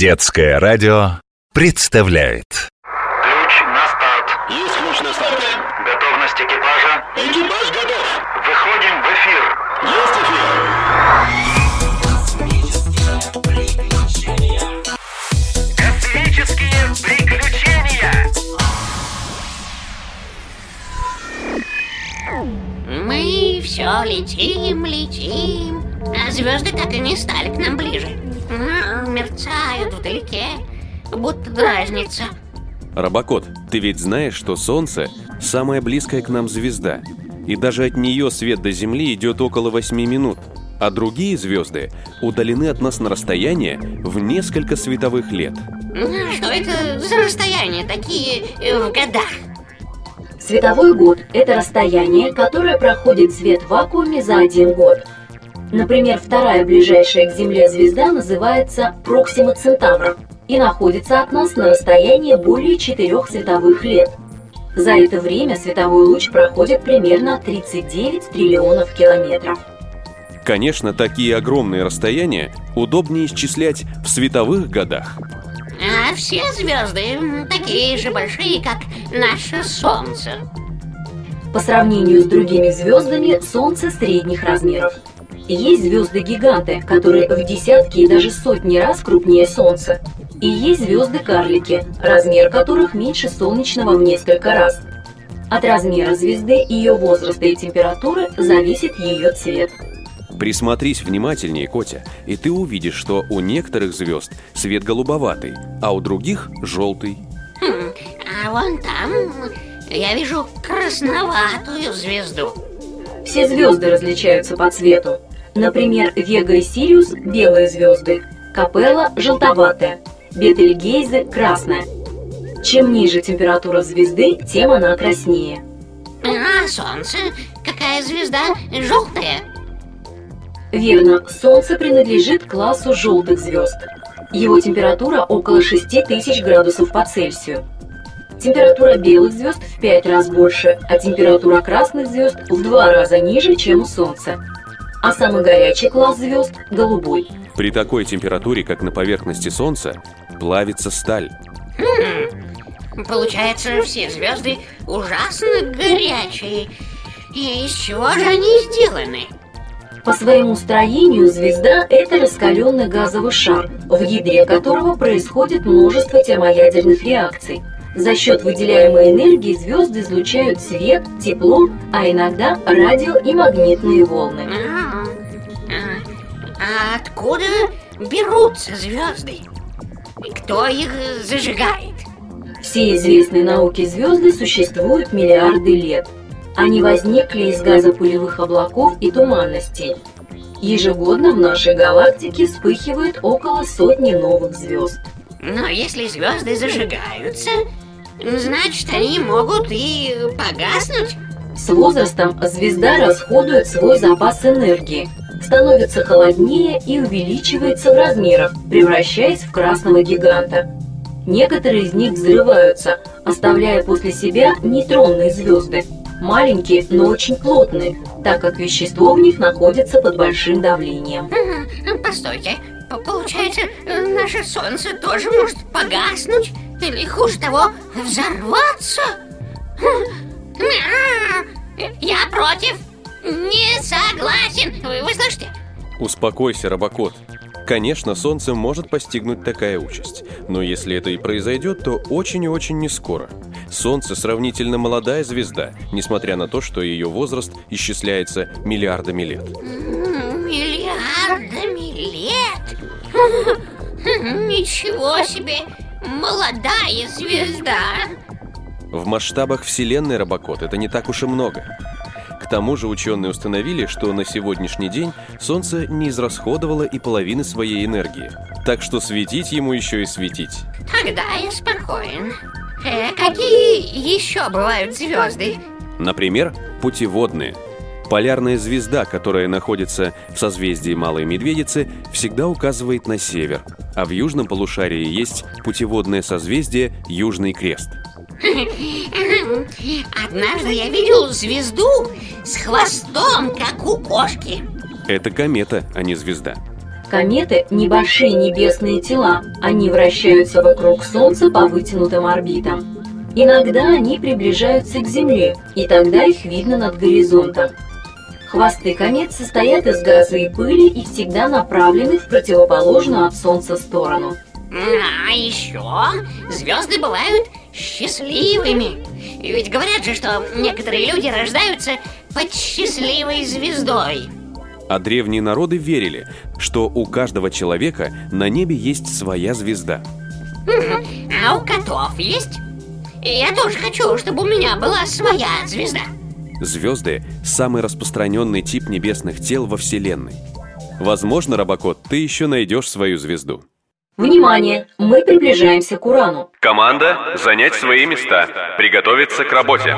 Детское радио представляет Ключ на старт. Есть ключ на старт. Готовность экипажа. Экипаж готов. Выходим в эфир. Есть эфир. Космические приключения. Мы все летим, летим, а звезды так и не стали к нам ближе. Мерцают вдалеке, будто дразнится. Робокот, ты ведь знаешь, что Солнце – самая близкая к нам звезда, и даже от нее свет до Земли идет около 8 минут, а другие звезды удалены от нас на расстояние в несколько световых лет. М, Что это за расстояния такие э, в годах? Световой год – это расстояние, которое проходит свет в вакууме за один год. Например, вторая ближайшая к Земле звезда называется Проксима Центавра и находится от нас на расстоянии более 4 световых лет. За это время световой луч проходит примерно 39 триллионов километров. Конечно, такие огромные расстояния удобнее исчислять в световых годах. А все звезды такие же большие, как наше Солнце. По сравнению с другими звездами, Солнце средних размеров. Есть звезды-гиганты, которые в десятки и даже сотни раз крупнее Солнца. И есть звезды-карлики, размер которых меньше солнечного в несколько раз. От размера звезды, ее возраста и температуры зависит ее цвет. Присмотрись внимательнее, Котя, и ты увидишь, что у некоторых звезд свет голубоватый, а у других – желтый. Хм, а вон там я вижу красноватую звезду. Все звезды различаются по цвету. Например, Вега и Сириус – белые звезды, Капелла – желтоватая, Бетельгейзе – красная. Чем ниже температура звезды, тем она краснее. А Солнце? Какая звезда? Желтая? Верно, Солнце принадлежит классу желтых звезд. Его температура около 6000 градусов по Цельсию. Температура белых звезд в 5 раз больше, а температура красных звезд в 2 раза ниже, чем у Солнца. А самый горячий класс звезд – голубой. При такой температуре, как на поверхности Солнца, плавится сталь. Получается, все звезды ужасно горячие. И из чего же они сделаны? По своему строению звезда – это раскаленный газовый шар, в ядре которого происходит множество термоядерных реакций. За счет выделяемой энергии звезды излучают свет, тепло, а иногда радио и магнитные волны. А, откуда берутся звезды? И Кто их зажигает? Все известные науке звезды существуют миллиарды лет. Они возникли из газопылевых облаков и туманностей. Ежегодно в нашей галактике вспыхивает около сотни новых звезд. Но если звезды зажигаются, значит они могут и погаснуть. С возрастом звезда расходует свой запас энергии, становится холоднее и увеличивается в размерах, превращаясь в красного гиганта. Некоторые из них взрываются, оставляя после себя нейтронные звезды. Маленькие, но очень плотные, так как вещество в них находится под большим давлением. Постойте, получается, э, наше Солнце тоже может погаснуть? Или хуже того, взорваться? Хм, а, Я против. Не согласен. Вы, вы слышите? Успокойся, Робокот. Конечно, Солнце может постигнуть такая участь, но если это и произойдет, то очень и очень не скоро. Солнце сравнительно молодая звезда, несмотря на то, что ее возраст исчисляется миллиардами лет. Миллиардами лет? Ничего себе! Молодая звезда! В масштабах Вселенной Робокот это не так уж и много. К тому же ученые установили, что на сегодняшний день Солнце не израсходовало и половины своей энергии. Так что светить ему еще и светить. Тогда я спокоен. Э, какие еще бывают звезды? Например, путеводные. Полярная звезда, которая находится в созвездии Малой Медведицы, всегда указывает на север, а в южном полушарии есть путеводное созвездие Южный Крест. Однажды я видел звезду с хвостом, как у кошки. Это комета, а не звезда. Кометы – небольшие небесные тела. Они вращаются вокруг Солнца по вытянутым орбитам. Иногда они приближаются к Земле, и тогда их видно над горизонтом. Хвосты комет состоят из газа и пыли и всегда направлены в противоположную от Солнца сторону. А еще звезды бывают счастливыми. Ведь говорят же, что некоторые люди рождаются под счастливой звездой. А древние народы верили, что у каждого человека на небе есть своя звезда. А у котов есть? Я тоже хочу, чтобы у меня была своя звезда. Звезды – самый распространенный тип небесных тел во Вселенной. Возможно, Робокот, ты еще найдешь свою звезду. Внимание! Мы приближаемся к Урану. Команда, занять свои места. Приготовиться к работе.